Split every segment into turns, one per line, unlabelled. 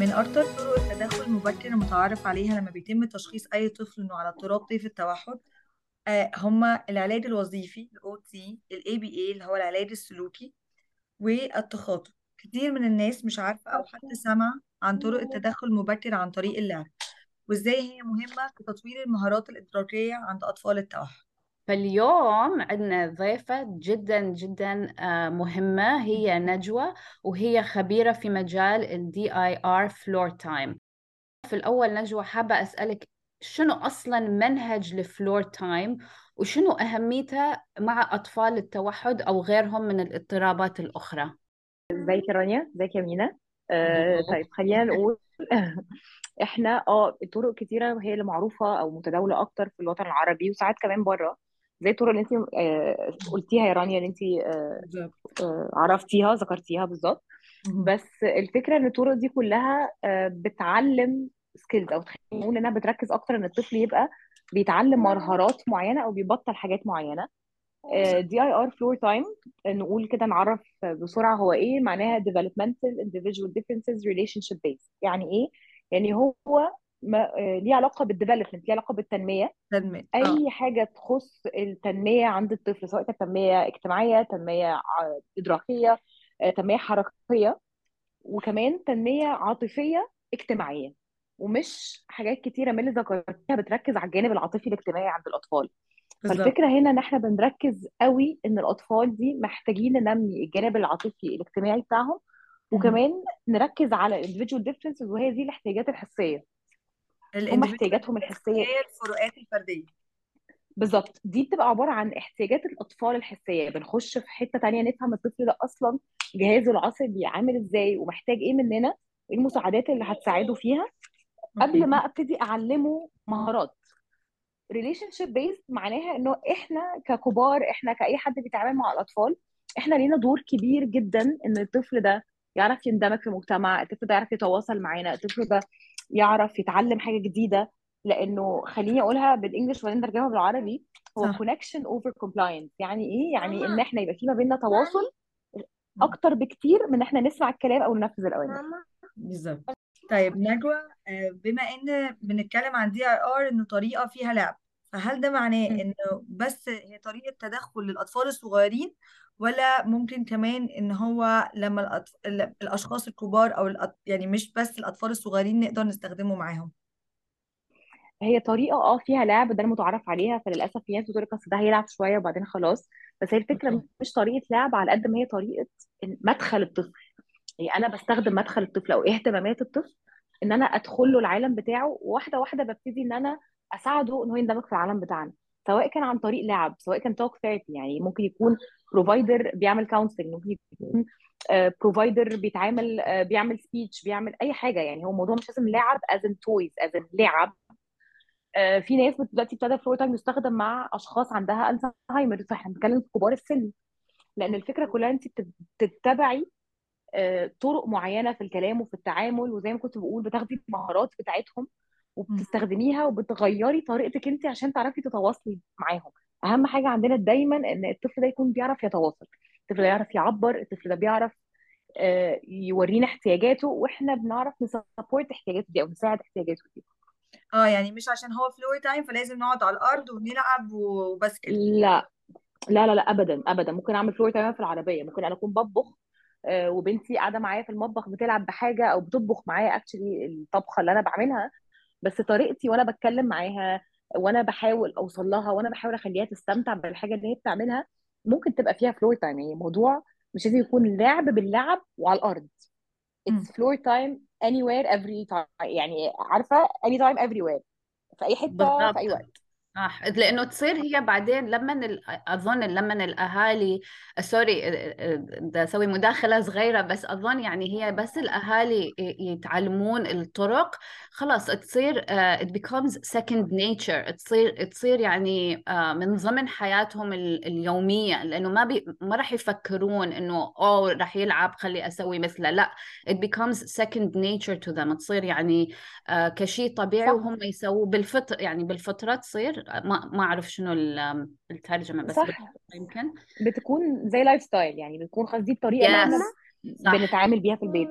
من أكتر طرق التدخل المبكر المتعارف عليها لما بيتم تشخيص أي طفل إنه على اضطراب طيف التوحد آه، هما العلاج الوظيفي ال OT ال ABA اللي هو العلاج السلوكي والتخاطب. كتير من الناس مش عارفة أو حتى سمع عن طرق التدخل المبكر عن طريق اللعب وإزاي هي مهمة في تطوير المهارات الإدراكية عند أطفال التوحد.
فاليوم عندنا ضيفة جدا جدا آه، مهمة هي نجوى وهي خبيرة في مجال ال DIR Floor Time. في الأول نجوى حابة أسألك شنو أصلا منهج ال Floor Time وشنو أهميته مع أطفال التوحد أو غيرهم من الاضطرابات الأخرى؟
ازيك يا رانيا؟ ازيك يا مينا؟ آه طيب خلينا نقول إحنا آه طرق كتيرة وهي اللي معروفة أو متداولة أكتر في الوطن العربي وساعات كمان بره زي الطرق اللي انت آه قلتيها يا رانيا اللي انت آه آه عرفتيها ذكرتيها بالظبط. بس الفكرة إن الطرق دي كلها بتعلم skills أو خلينا نقول إنها بتركز أكتر إن الطفل يبقى بيتعلم مهارات معينة أو بيبطل حاجات معينة. DIR Floor Time نقول كده نعرف بسرعة هو إيه معناها developmental individual differences relationship based. يعني إيه؟ يعني هو ما آه، ليه علاقة بال development ليه علاقة بالتنمية.
تنمية آه.
أي حاجة تخص التنمية عند الطفل سواء كانت تنمية اجتماعية تنمية إدراكية آه، تنمية حركية وكمان تنمية عاطفية اجتماعية ومش حاجات كتيرة من اللي ذكرتها بتركز على الجانب العاطفي الاجتماعي عند الأطفال.
بالظبط.
فالفكرة هنا إن إحنا بنركز قوي إن الأطفال دي محتاجين ننمي الجانب العاطفي الاجتماعي بتاعهم. وكمان نركز على individual differences وهي دي الاحتياجات الحسية. هم احتياجاتهم الحسية.
هي الفروقات الفردية.
بالظبط. دي بتبقى عبارة عن احتياجات الأطفال الحسية. بنخش في حتة تانية نفهم الطفل ده أصلا جهازه العصبي عامل إزاي ومحتاج إيه مننا إيه المساعدات اللي هتساعده فيها. قبل ما أبتدي أعلمه مهارات. relationship based معناها إنه إحنا ككبار إحنا كأي حد بيتعامل مع الأطفال إحنا لينا دور كبير جدا إن الطفل ده يعرف يندمج في المجتمع الطفل ده يعرف يتواصل معانا الطفل ده يعرف يتعلم حاجة جديدة لأنه خليني أقولها بالإنجلش وبعدين نترجمها بالعربي هو connection over compliance. يعني إيه؟ يعني إن إحنا يبقى في ما بيننا تواصل أكتر بكتير من إن إحنا نسمع الكلام أو ننفذ الأوامر.
بالظبط. طيب نجوى آه، بما إن بنتكلم عن دي اي ار إنه طريقة فيها لعب. فهل ده معناه. إنه بس هي طريقة تدخل للأطفال الصغيرين ولا ممكن كمان إن هو لما الأطف... ال- الأشخاص الكبار أو الأط... يعني مش بس الأطفال الصغيرين نقدر نستخدمه معاهم؟
هي طريقة آه فيها لعب ده المتعارف عليها فللأسف في ناس بتقول لك ده هيلعب شوية وبعدين خلاص بس هي
الفكرة
مش طريقة لعب على قد ما هي طريقة مدخل الطفل. يعني أنا بستخدم مدخل الطفل أو اهتمامات الطفل إن أنا ادخل له العالم بتاعه واحدة واحدة ببتدي إن أنا أساعده ان هو يندمج في العالم بتاعنا سواء كان عن طريق لعب سواء كان talk therapy يعني ممكن يكون provider بيعمل counseling ممكن يكون provider بيتعامل آه، بيعمل speech بيعمل أي حاجة يعني هو الموضوع مش لازم لعب as in toys as in لعب آه، في ناس دلوقتي ابتدى floor time يستخدم مع أشخاص عندها الزهايمر فإحنا بنتكلم في كبار السن لأن الفكرة كلها أنت بت- بتتبعي آه، طرق معينة في الكلام وفي التعامل وزي ما كنت بقول بتاخدي المهارات بتاعتهم. وبتستخدميها وبتغيري طريقتك انت عشان تعرفي تتواصلي معاهم. أهم حاجة عندنا دايما إن الطفل ده يكون بيعرف يتواصل. الطفل ده يعرف يعبر الطفل ده بيعرف آه، يورينا احتياجاته وإحنا بنعرف ن support احتياجاته دي أو نساعد احتياجاته دي.
آه يعني مش عشان هو floor time فلازم نقعد على الأرض ونلعب وبس
لا. لا لا لا ابدا ابدا. ممكن أعمل floor time في العربية. ممكن أنا أكون بطبخ آه، وبنتي قاعدة معايا في المطبخ بتلعب بحاجة أو بتطبخ معايا actually الطبخة اللي أنا بعملها. بس طريقتي وأنا بتكلم معاها وأنا بحاول أوصل لها وأنا بحاول أخليها تستمتع بالحاجة اللي هي بتعملها ممكن تبقى فيها floor time يعني الموضوع مش لازم يكون لعب باللعب وعلى الأرض.
مم.
it's floor time anywhere every time. يعني عارفة anytime everywhere. في أي حتة
بالضبط
في أي وقت.
صح لأنه تصير هي بعدين لما ال- أظن لما الأهالي سوري بدي أسوي مداخلة صغيرة بس أظن يعني هي بس الأهالي يتعلمون الطرق خلاص تصير آه، it becomes second nature تصير تصير يعني آه، من ضمن حياتهم ال- اليومية لأنه ما بي ما راح يفكرون إنه أوه راح يلعب خلي أسوي مثله لا it becomes second nature to them تصير يعني آه، كشيء طبيعي
صح.
وهم يسووا بالفطر يعني بالفطرة تصير ما ما أعرف شنو ال- الترجمة بس
صح.
يمكن.
بتكون زي lifestyle يعني بتكون خلاص دي الطريقة اللي
إحنا
بنتعامل بيها في البيت.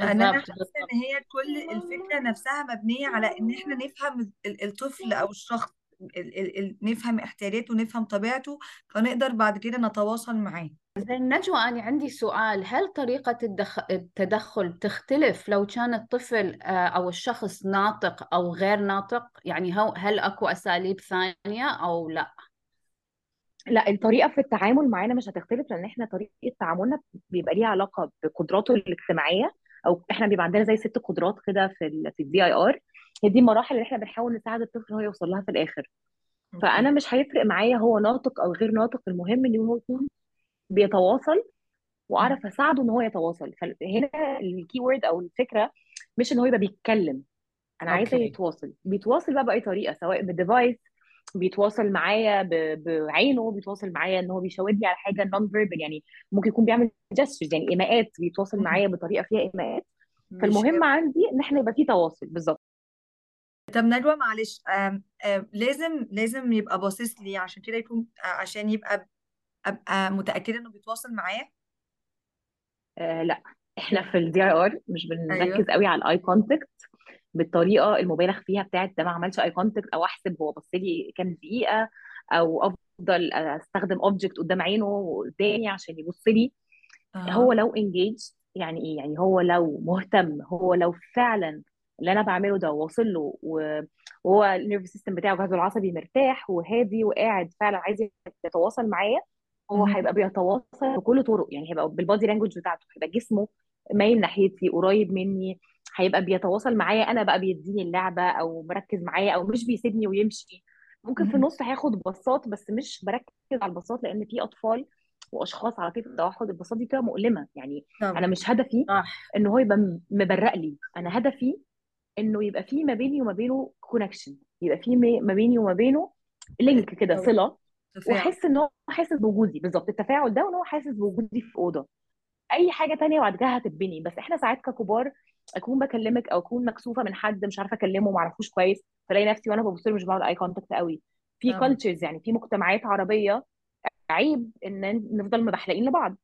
أنا
حاسه إن هي كل الفكرة نفسها مبنية على إن إحنا نفهم ال- الطفل أو الشخص. ال ال ال نفهم احتياجاته ونفهم طبيعته فنقدر بعد كده نتواصل معاه.
زين نجوى أنا عندي سؤال. هل طريقة الدخ... التدخل تختلف لو كان الطفل آه، أو الشخص ناطق أو غير ناطق؟ يعني هل أكو أساليب ثانية أو لا؟
لا الطريقة في التعامل معانا مش هتختلف لأن إحنا طريقة تعاملنا بيبقى ليها علاقة بقدراته الاجتماعية أو إحنا بيبقى عندنا زي ست قدرات كده في ال في ال DIR. هي دي المراحل اللي إحنا بنحاول نساعد الطفل هو يوصل لها في
الآخر.
فأنا مش هيفرق معايا هو ناطق أو غير ناطق المهم إن هو يكون بيتواصل وأعرف أساعده إن هو يتواصل. فهنا ال key word أو الفكرة مش إن هو يبقى بيتكلم أنا
عايزة
يتواصل. بيتواصل بقى بأي طريقة سواء بال device بيتواصل معايا ب- بعينه بيتواصل معايا إن هو بيشاور لي على حاجة non-verbal يعني ممكن يكون بيعمل gestures يعني إيماءات بيتواصل معايا بطريقة فيها إيماءات.
مش
فالمهم عندي إن إحنا يبقى في تواصل بالظبط.
طب نجوى معلش آم آم لازم لازم يبقى باصص لي عشان كده يكون عشان يبقى أبقى متأكدة إنه بيتواصل معايا؟
آه لا. إحنا في ال DIR مش
أيوه.
بنركز قوي على ال eye contact بالطريقة المبالغ فيها بتاعت ده ما عملش eye contact أو أحسب هو بص لي كام دقيقة أو أفضل أستخدم object قدام عينه قدامي عشان يبص لي. هو
آه
لو انجيج يعني إيه؟ يعني هو لو مهتم هو لو فعلا اللي أنا بعمله ده واصل له وهو ال nervous system بتاعه جهازه العصبي مرتاح وهادي وقاعد فعلا عايز يتواصل معايا هو. هيبقى بيتواصل بكل طرق يعني هيبقى بال body language بتاعته هيبقى جسمه مايل ناحيتي قريب مني هيبقى بيتواصل معايا أنا بقى بيديني اللعبة أو مركز معايا أو مش بيسيبني ويمشي ممكن في. النص هياخد بصات بس مش بركز على البصات لأن في أطفال وأشخاص على فكره التوحد البصات دي بتبقى مؤلمة يعني أنا
طبعا
مش هدفي
صح
إن هو يبقى مبرق لي أنا هدفي إنه يبقى في ما بيني وما بينه connection يبقى في ما بيني وما بينه link كده
صلة.
وأحس إن هو حاسس بوجودي. بالظبط التفاعل ده وإن هو حاسس بوجودي في أوضة. أي حاجة تانية بعد كده هتتبني. بس إحنا ساعات ككبار أكون بكلمك أو أكون مكسوفة من حد مش عارفة أكلمه ما أعرفوش كويس فلاقي نفسي وأنا ببص له مش بعمل eye contact قوي. في cultures يعني في مجتمعات عربية عيب إن نفضل مبحلقين لبعض.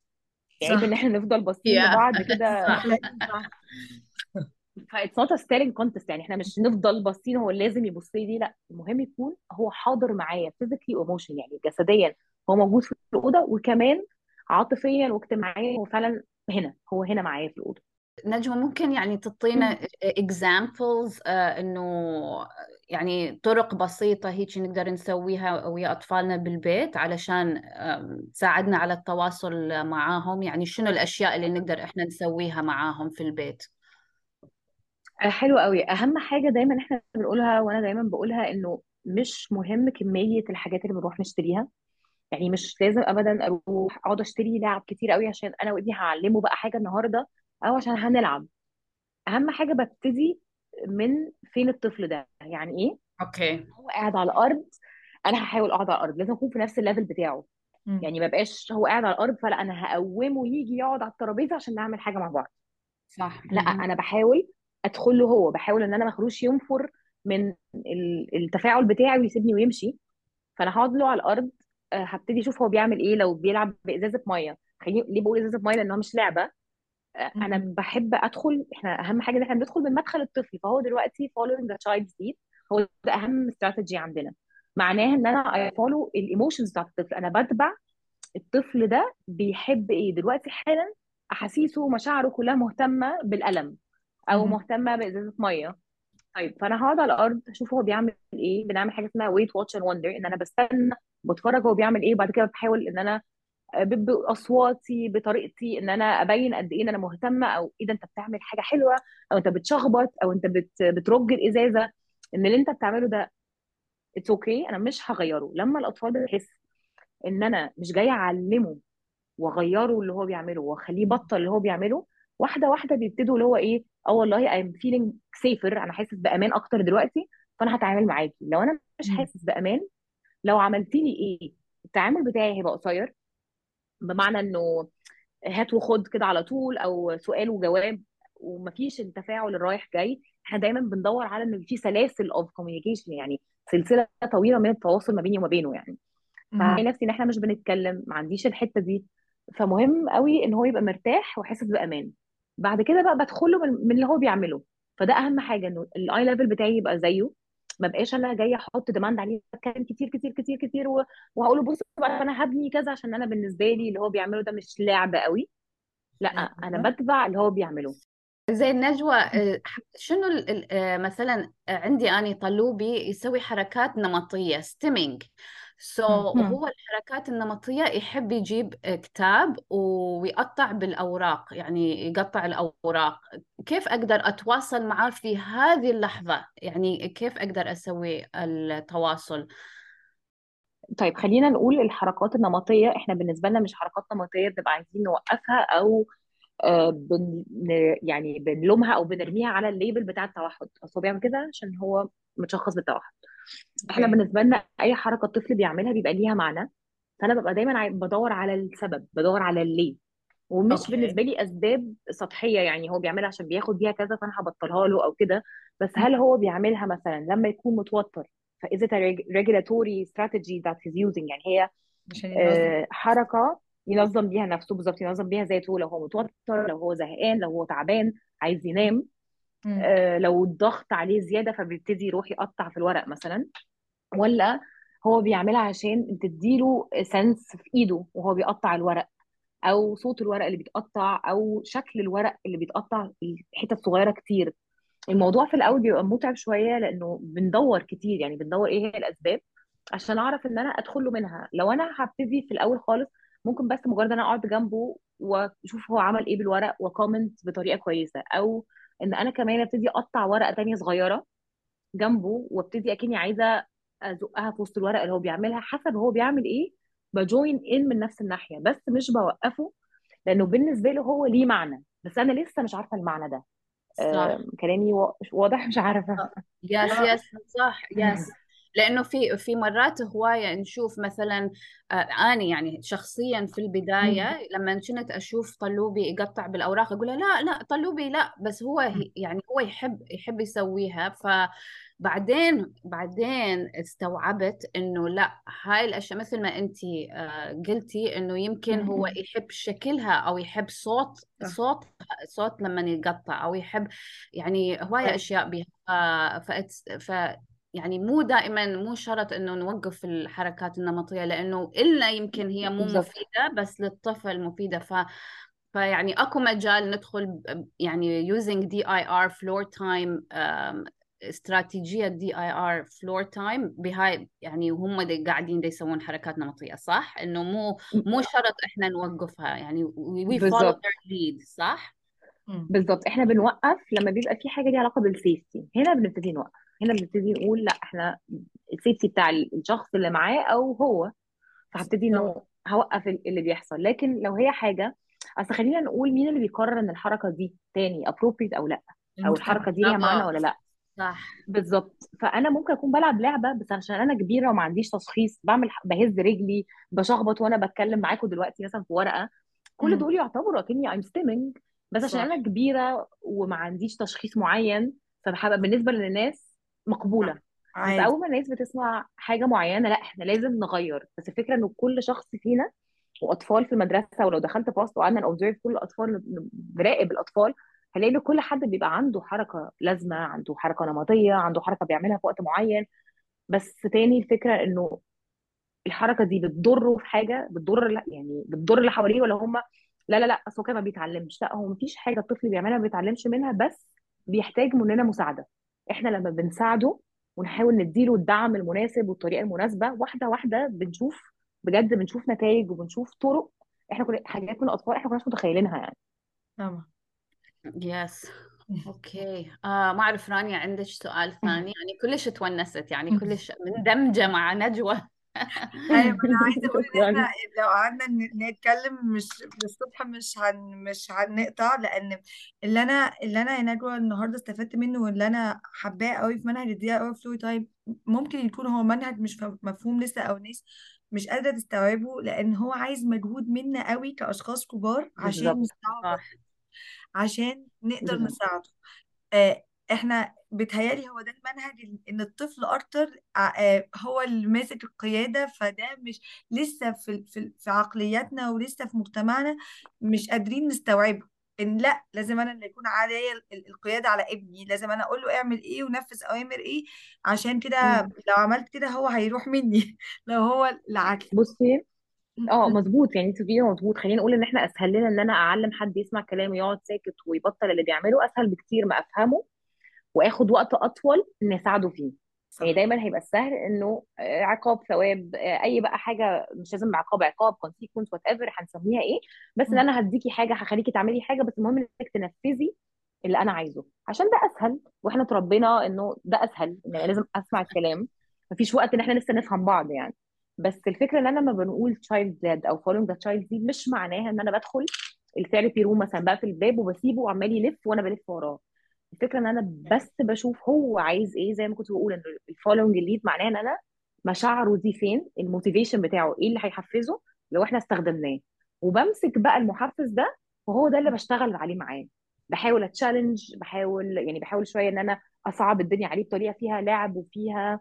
عيب
إن
إحنا نفضل باصين لبعض كده.
ف
it's not staring contest يعني. إحنا مش نفضل باصين هو لازم يبص لي. دي لا المهم يكون هو حاضر معايا physically و emotionally يعني جسديا. هو موجود في الأوضة وكمان عاطفيا واجتماعيا هو فعلا هنا. هو هنا معايا في الأوضة.
نجوى ممكن يعني تعطينا examples آه، إنه يعني طرق بسيطة هيك نقدر نسويها ويا أطفالنا بالبيت علشان آم، تساعدنا على التواصل معاهم. يعني شنو الأشياء اللي نقدر إحنا نسويها معاهم في البيت؟
حلو قوي. أهم حاجة دايما إحنا بنقولها وأنا دايما بقولها إنه مش مهم كمية الحاجات اللي بنروح نشتريها. يعني مش لازم ابدا أروح أقعد أشتري لعب كتير قوي عشان أنا وابني هعلمه بقى حاجة النهارده أو عشان هنلعب. أهم حاجة ببتدي من فين الطفل ده؟ يعني إيه؟
okay.
هو قاعد على الأرض. أنا هحاول أقعد على الأرض. لازم أكون في نفس ال level بتاعه.
مم.
يعني ما بقاش هو قاعد على الأرض فلا أنا هقومه يجي يقعد على الترابيزة عشان نعمل حاجة مع بعض.
صح.
لا
مهم.
أنا بحاول ادخل له هو بحاول ان أنا ما اخلوش ينفر من ال- التفاعل بتاعي ويسيبني ويمشي. فانا هقعد له على الأرض آه، هبتدي أشوف هو بيعمل إيه لو بيلعب بازازة مية. خليني ليه بقول ازازة مية؟ لأنها مش لعبة. آه،
أنا.
بحب أدخل إحنا أهم حاجة إن إحنا بندخل من مدخل الطفل. فهو دلوقتي following the child's lead هو ده أهم استراتيجي عندنا. معناها إن أنا I follow الايموشنز بتاعت الطفل. أنا بتبع الطفل ده بيحب إيه. دلوقتي حالا أحاسيسه ومشاعره كلها مهتمة بالقلم.
أو.
مهتمة بإزازة مية. طيب فأنا هقعد على الأرض أشوف هو بيعمل إيه. بنعمل حاجة اسمها wait watch and wonder إن أنا بستنى بتفرج هو بيعمل إيه. وبعد كده بحاول إن أنا بأصواتي بطريقتي إن أنا أبين قد إيه إن أنا مهتمة أو إيه ده أنت بتعمل حاجة حلوة أو أنت بتشخبط أو أنت بت بترج الإزازة. إن اللي أنت بتعمله ده it's okay okay. أنا مش هغيره. لما الأطفال بتحس إن أنا مش جاية أعلمه وأغيره اللي هو بيعمله وأخليه يبطل اللي هو بيعمله واحدة واحدة بيبتدوا اللي هو إيه آه والله I'm feeling safer أنا حاسس بأمان أكتر دلوقتي فأنا هتعامل معاكي. لو أنا مش. حاسس بأمان لو عملتي لي إيه التعامل بتاعي هيبقى قصير بمعنى إنه هات وخد كده على طول أو سؤال وجواب ومفيش التفاعل الرايح جاي. إحنا دايما بندور على إن في سلاسل of communication يعني سلسلة طويلة من التواصل ما بيني وما بينه يعني. فهلاقي
مم.
نفسي إن إحنا مش بنتكلم ما عنديش الحتة دي. فمهم قوي إن هو يبقى مرتاح وحاسس بأمان. بعد كده بقى بدخله من, من اللي هو بيعمله. فده أهم حاجة إنه ال eye level بتاعي يبقى زيه. ما بقاش أنا جاية أحط demand عليه اتكلم كتير كتير كتير كتير وهقول له بص بقى أنا هبني كذا عشان أنا بالنسبة لي اللي هو بيعمله ده مش لعب قوي. لأ أنا
أيوه
بتبع اللي هو بيعمله.
زين نجوى آه، شنو آه، مثلا عندي أني طلوبي يسوي حركات نمطية stimming so
مم.
هو الحركات النمطية يحب يجيب كتاب ويقطع بالأوراق يعني يقطع الأوراق. كيف أقدر أتواصل معاه في هذه اللحظة؟ يعني كيف أقدر أسوي التواصل؟
طيب خلينا نقول الحركات النمطية إحنا بالنسبة لنا مش حركات نمطية بنبقى عايزين نوقفها أو آه، بن يعني بنلومها أو بنرميها على ال label بتاع التوحد. أصل هو بيعمل كده عشان هو متشخص بالتوحد.
إحنا
بالنسبة لنا أي حركة الطفل بيعملها بيبقى ليها معنى. فأنا ببقى دايما عاي- بدور على السبب بدور على الليه ومش
أوكي.
بالنسبة لي أسباب سطحية يعني هو بيعملها عشان بياخد بيها كذا فأنا هبطلها له أو كده. بس هل هو بيعملها مثلا لما يكون متوتر؟ ف is it a reg- regulatory strategy that he's using يعني هي
عشان ينظم.
آه، حركة ينظم بيها نفسه بالظبط ينظم بيها ذاته. لو هو متوتر لو هو زهقان لو هو تعبان عايز ينام. آه، لو الضغط عليه زيادة فبيبتدي يروح يقطع في الورق مثلا ولا هو بيعملها عشان تديله سنس في إيده وهو بيقطع الورق أو صوت الورق اللي بيتقطع أو شكل الورق اللي بيتقطع حتت صغيرة كتير. الموضوع في الأول بيبقى متعب شوية لأنه بندور كتير يعني بندور إيه هي الأسباب عشان أعرف إن أنا ادخل له منها. لو أنا هبتدي في الأول خالص ممكن بس مجرد أنا أقعد جنبه وأشوف هو عمل إيه بالورق وكومنت بطريقة كويسة أو إن أنا كمان أبتدي أقطع ورقة تانية صغيرة جنبه وأبتدي أكني عايزة أزقها في وسط الورق اللي هو بيعملها حسب هو بيعمل إيه بجوين إن من نفس الناحية بس مش بوقفه لأنه بالنسبة له هو ليه معنى بس أنا لسه مش عارفة المعنى ده.
صح.
كلامي وا- واضح؟ مش عارفة.
آه.
yes
آه
yes صح yes لأنه في في مرات هواية نشوف مثلا آه، أنا يعني شخصيا في. البداية لما كنت أشوف طلوبي يقطع بالأوراق أقول لا لا طلوبي لا بس هو يعني هو يحب يحب يسويها فبعدين بعدين استوعبت إنه لا هاي الأشياء مثل ما انت قلتي إنه يمكن هو. يحب شكلها أو يحب صوت صوت صوت لما يقطع أو يحب يعني هواية
طيب
أشياء بها ف يعني مو دائما مو شرط إنه نوقف الحركات النمطية لأنه إلنا يمكن هي مو مفيدة بس للطفل مفيدة. ف فيعني أكو مجال ندخل يعني using DIR floor time um, استراتيجية DIR floor time بهاي يعني وهم دي قاعدين دي يسوون حركات نمطية صح؟ إنه مو مو شرط إحنا نوقفها. يعني follow
بالظبط
their lead صح؟
مم.
بالظبط إحنا بنوقف لما بيبقى في حاجة ليها علاقة بالسيفتي هنا بنبتدي نوقف. هنا بنبتدي نقول لا إحنا السيفتي بتاع الشخص اللي معاه أو هو. فهبتدي إنه هوقف اللي بيحصل. لكن لو هي حاجة أصل خلينا نقول مين اللي بيقرر إن الحركة دي تاني appropriate أو لا؟
أو
الحركة دي ليها معنى ولا لا؟
صح.
بالظبط. فأنا ممكن أكون بلعب لعبة بس عشان أنا كبيرة وما عنديش تشخيص بعمل بهز رجلي بشخبط وأنا بتكلم معاكم دلوقتي مثلا في ورقة كل. دول يعتبروا أكني I'm stimming بس عشان
صح.
أنا كبيرة وما عنديش تشخيص معين فبحب بالنسبة للناس مقبولة. بس
عادي.
أول ما الناس بتسمع حاجة معينة لأ إحنا لازم نغير. بس الفكرة انه كل شخص فينا وأطفال في المدرسة ولو دخلت باست وقعدنا نوبزرف كل الأطفال نراقب الأطفال هنلاقي إن كل حد بيبقى عنده حركة لازمة عنده حركة نمطية عنده حركة بيعملها في وقت معين. بس تاني الفكرة إنه الحركة دي بتضره في حاجة بتضر يعني بتضر اللي حواليه ولا هم لا لا لا أصل هو كده ما بيتعلمش. لأ هو مفيش حاجة الطفل بيعملها ما بيتعلمش منها بس بيحتاج مننا مساعدة. إحنا لما بنساعده ونحاول نديله الدعم المناسب والطريقة المناسبة واحدة واحدة بنشوف بجد بنشوف نتائج وبنشوف طرق إحنا كنا حاجات من الأطفال إحنا ما كناش متخيلينها يعني.
طبعا.
yes okay آه ما أعرف رانيا عندك سؤال ثاني؟ يعني كلش تونست يعني كلش مندمجة مع نجوى.
أيوه أنا عايزة أقول إن إحنا
شكرا
لو قعدنا ن- نتكلم مش للصبح مش هن مش هنقطع لأن اللي أنا اللي أنا يا نجوى النهارده استفدت منه واللي أنا حباه قوي في منهج ال DIR floor time ممكن يكون هو منهج مش مفهوم لسه أو ناس مش قادرة تستوعبه لأن هو عايز مجهود منا قوي كأشخاص كبار عشان
بالظبط
نستوعب
صح.
عشان نقدر
بالظبط
نساعده. آه، إحنا بيتهيألي هو ده المنهج ال- إن الطفل أكتر ع- آه، هو اللي ماسك القيادة فده مش لسه في في في عقلياتنا ولسه في مجتمعنا مش قادرين نستوعبه. إن لأ لازم أنا اللي يكون عليا ال- القيادة على ابني لازم أنا أقول له اعمل إيه ونفذ أوامر إيه عشان كده. لو عملت كده هو هيروح مني. لو هو العكس.
بصي آه مظبوط يعني انت بتقولي مظبوط خلينا نقول إن إحنا أسهل لنا إن أنا أعلم حد يسمع كلامي يقعد ساكت ويبطل اللي بيعمله أسهل بكتير ما أفهمه. واخد وقت اطول ان اساعده فيه يعني دايما هيبقى السهل إنه عقاب ثواب أي بقى حاجة مش لازم عقاب عقاب consequence whatever هنسميها إيه. بس
إن.
أنا هديكي حاجة هخليكي تعملي حاجة بس المهم إنك تنفذي اللي أنا عايزه. عشان ده أسهل وإحنا اتربينا إنه ده أسهل إن أنا لازم أسمع الكلام. مفيش وقت إن إحنا لسه نفهم بعض يعني. بس الفكرة إن أنا لما بنقول child led أو following the child دي مش معناها إن أنا بدخل ال therapy room مثلا بقفل الباب وبسيبه وعمال يلف وأنا بلف وراه. الفكرة إن أنا بس بشوف هو عايز إيه زي ما كنت بقول إن ال following ال lead معناه إن أنا مشاعره دي فين ال motivation بتاعه إيه اللي هيحفزه لو إحنا استخدمناه. وبمسك بقى المحفز ده وهو ده اللي بشتغل عليه معاه. بحاول أ challenge بحاول يعني بحاول شوية إن أنا أصعب الدنيا عليه بطريقة فيها لعب وفيها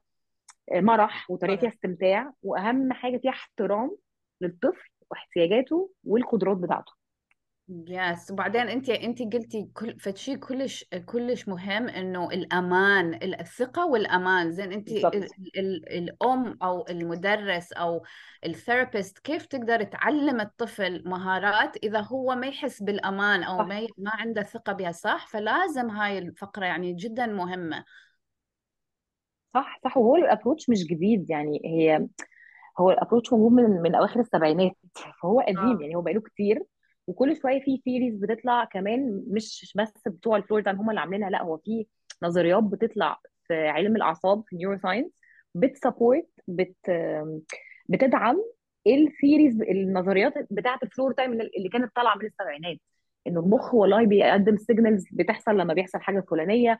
مرح وطريقة فيها. استمتاع. وأهم حاجة فيها احترام للطفل واحتياجاته والقدرات بتاعته.
yes وبعدين انت انت قلتي كل فشي كلش كلش مهم إنه الأمان الثقة والأمان. زين انت
بالظبط
ال ال الأم أو المدرس أو ال therapist كيف تقدر تعلم الطفل مهارات إذا هو ما يحس بالأمان أو
صح.
ما ي- ما عنده ثقة بها؟ صح؟ فلازم هاي الفقرة يعني جدا مهمة.
صح صح. وهو ال approach مش جديد يعني. هي هو ال approach موجود من من أواخر السبعينات. فهو قديم
آه.
يعني. هو بقاله كتير. وكل شوية في theories بتطلع كمان مش بس بتوع ال floor time هم اللي عاملينها لا هو في نظريات بتطلع في علم الأعصاب في ال neuroscience بت support بت بتدعم ال theories النظريات بتاعة ال floor time اللي كانت طالعة من السبعينات. إنه المخ والله بيقدم signals بتحصل لما بيحصل حاجة فلانيه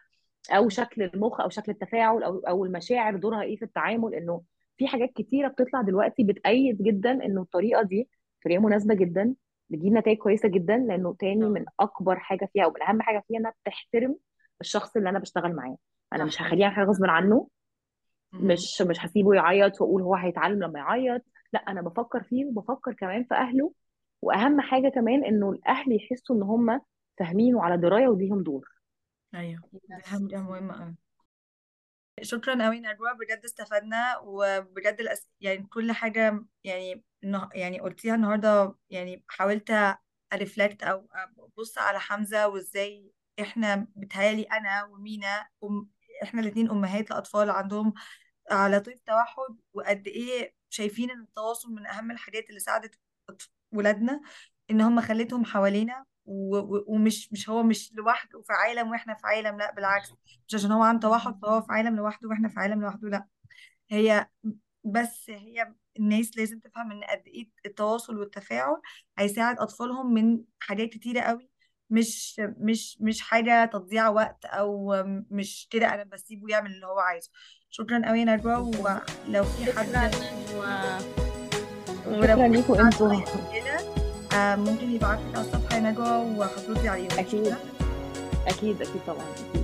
أو شكل المخ أو شكل التفاعل أو أو المشاعر دورها إيه في التعامل. إنه في حاجات كتيرة بتطلع دلوقتي بتأيد جدا إنه الطريقة دي طريقة مناسبة جدا بتجيب نتائج كويسة جدا لأنه تاني من أكبر حاجة فيها أو من أهم حاجة فيها إنها بتحترم الشخص اللي أنا بشتغل معاه. أنا مش هخليه يعمل حاجة غصب عنه. مش مش هسيبه يعيط وأقول هو هيتعلم لما يعيط. لا أنا بفكر فيه وبفكر كمان في أهله. وأهم حاجة كمان إنه الأهل يحسوا إن هم فاهمين وعلى دراية وليهم دور.
أيوه. دي دي مهمة قوي شكرا قوي نجوى بجد استفدنا وبجد الأس... يعني كل حاجة يعني. يعني قلتيها النهاردة يعني حاولت أرفلكت أو أبص على حمزة وإزاي إحنا بتهيالي أنا ومينا أم... إحنا الاتنين أمهات لأطفال عندهم على طيف توحد وقد إيه شايفين إن التواصل من أهم الحاجات اللي ساعدت ولادنا إن هم خلتهم حوالينا ومش مش هو مش لوحده في عالم وإحنا في عالم لا بالعكس مش عشان هو عنده توحد فهو في عالم لوحده وإحنا في عالم لوحده لا. هي بس هي الناس لازم تفهم إن قد إيه التواصل والتفاعل هيساعد أطفالهم من حاجات كتيرة قوي مش مش مش حاجة تضييع وقت أو مش كده أنا بسيبه يعمل اللي هو عايزه. شكرا قوي يا نجوى ولو في حد
ليكم
حد عنده أنتوا ممكن يبعت لي على الصفحة يا نجوى وهتردي عليهم. أكيد.
أكيد أكيد طبعا أكيد.